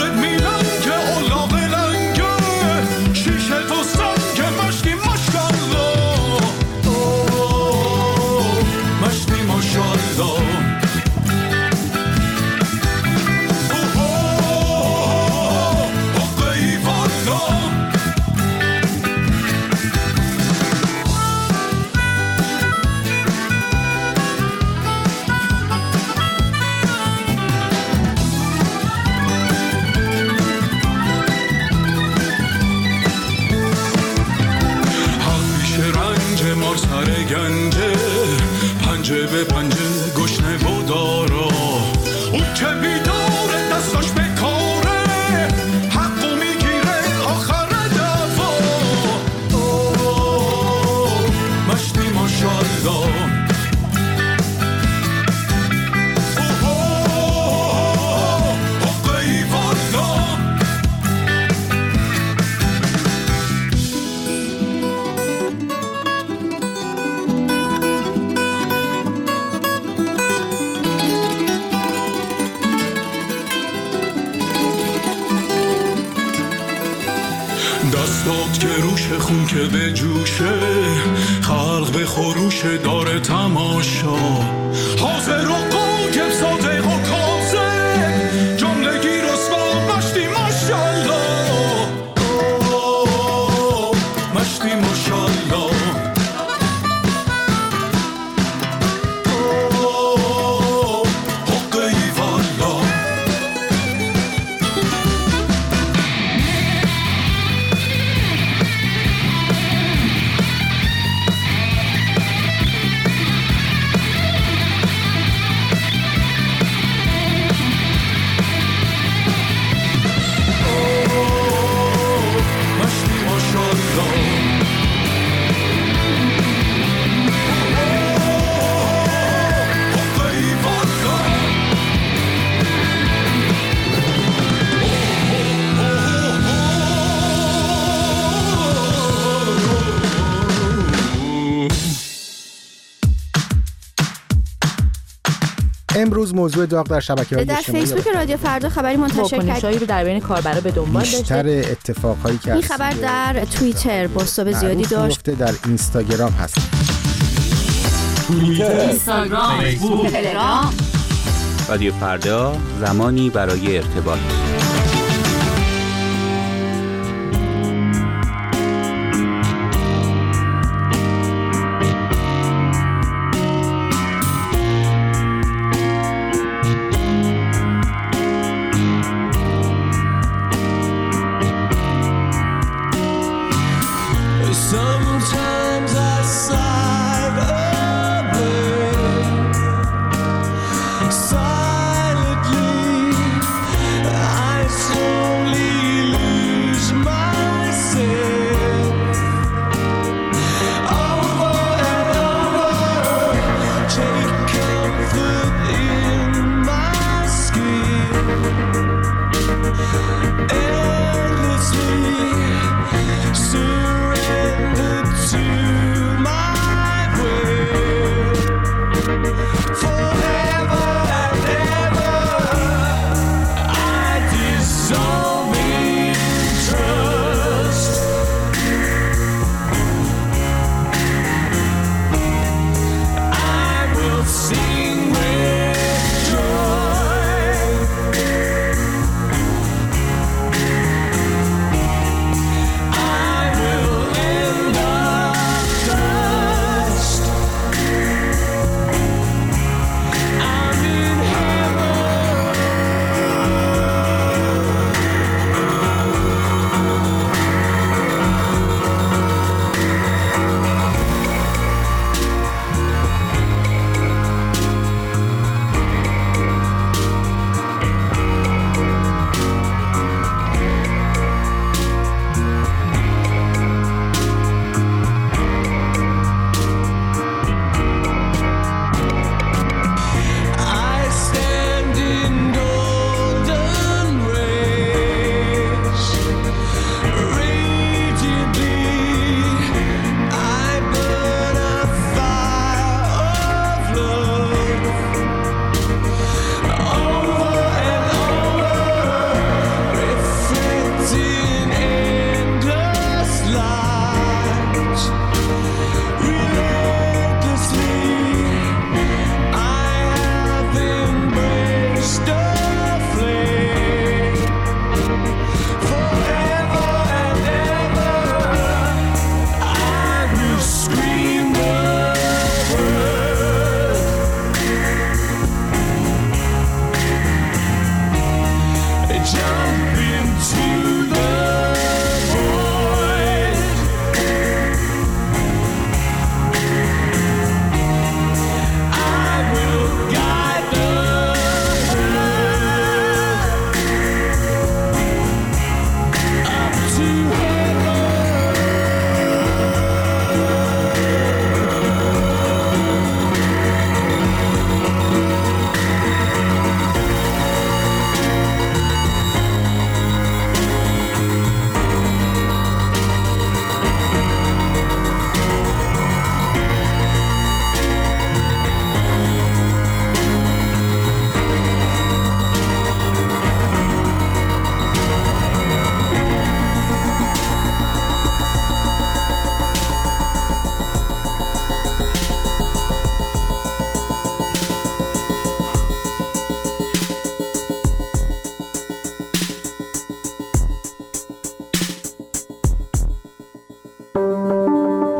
let me kalbe امروز موضوع داغ در شبکه های در فیسبوک رادیو فردا خبری منتشر کرد رو در بین کاربرا به دنبال بیشتر اتفاقهایی که این خبر در توییتر بازتاب زیادی داشت. در اینستاگرام هست. اینستاگرام تلگرام. رادیو فردا زمانی برای ارتباط.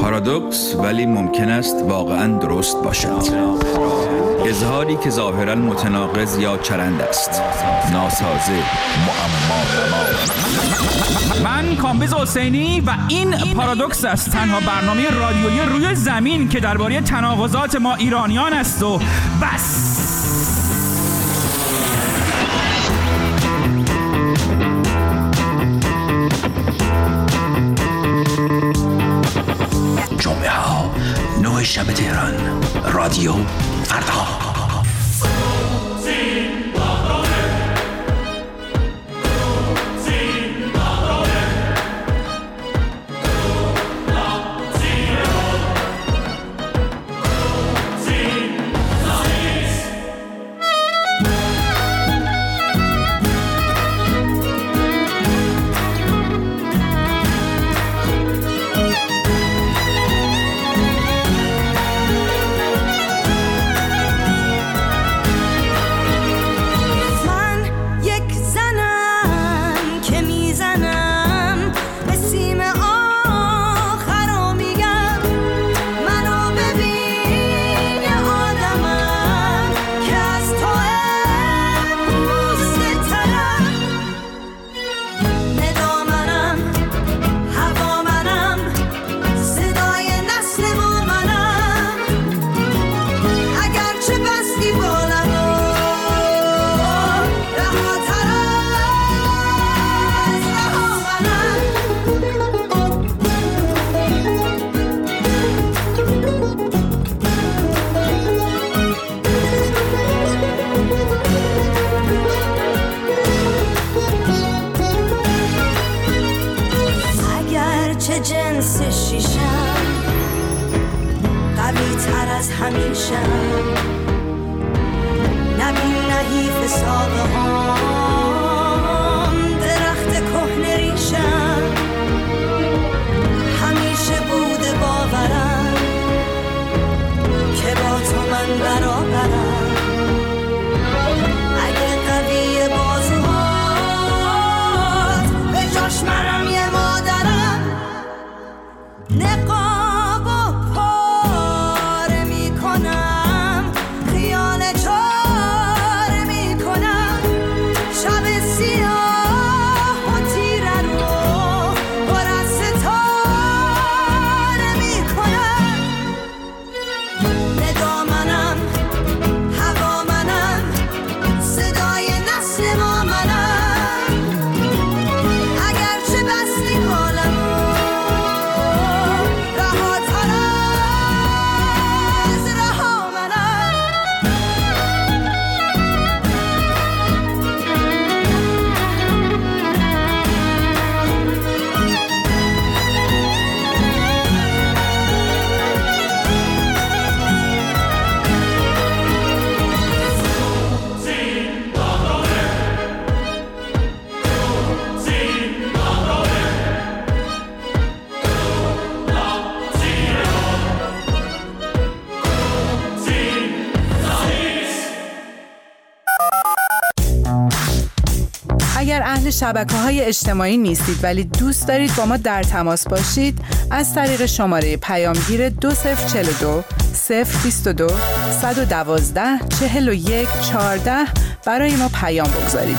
پارادوکس ولی ممکن است واقعا درست باشد. اظهاری که ظاهرا متناقض یا چرند است. ناسازه معما من کامبیز حسینی و این پارادوکس است. تنها برنامه رادیویی روی زمین که درباره تناقضات ما ایرانیان است و بس. شب تهران. رادیو فردا. la la شبکه های اجتماعی نیستید ولی دوست دارید با ما در تماس باشید از طریق شماره پیامگیر 2042 022 112 41 14 برای ما پیام بگذارید.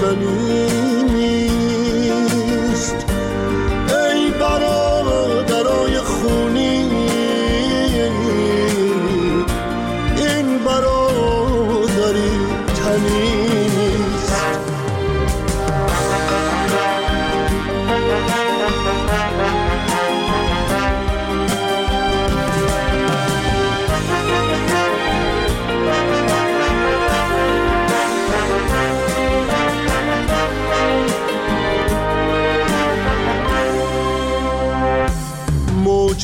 caminho.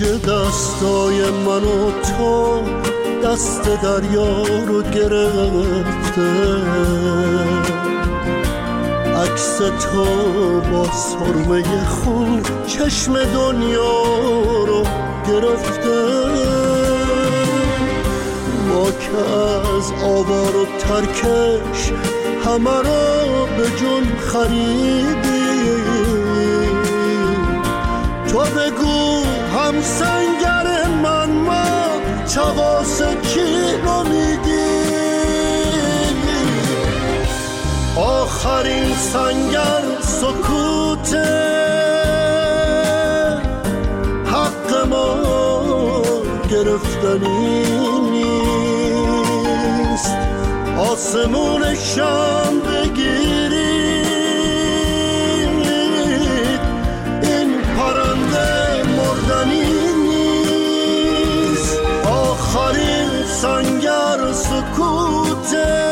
دستای من و تو دست دریا رو گرفته. عکس تو با سرمه خون چشم دنیا رو گرفته. ما که از آوار و ترکش همه را به جون خریدیم. تو بگو هم سنگر من ما چواس کی رو میدی آخرین سنگر سکوته. حق ما گرفتنی نیست. آسمون شم deserve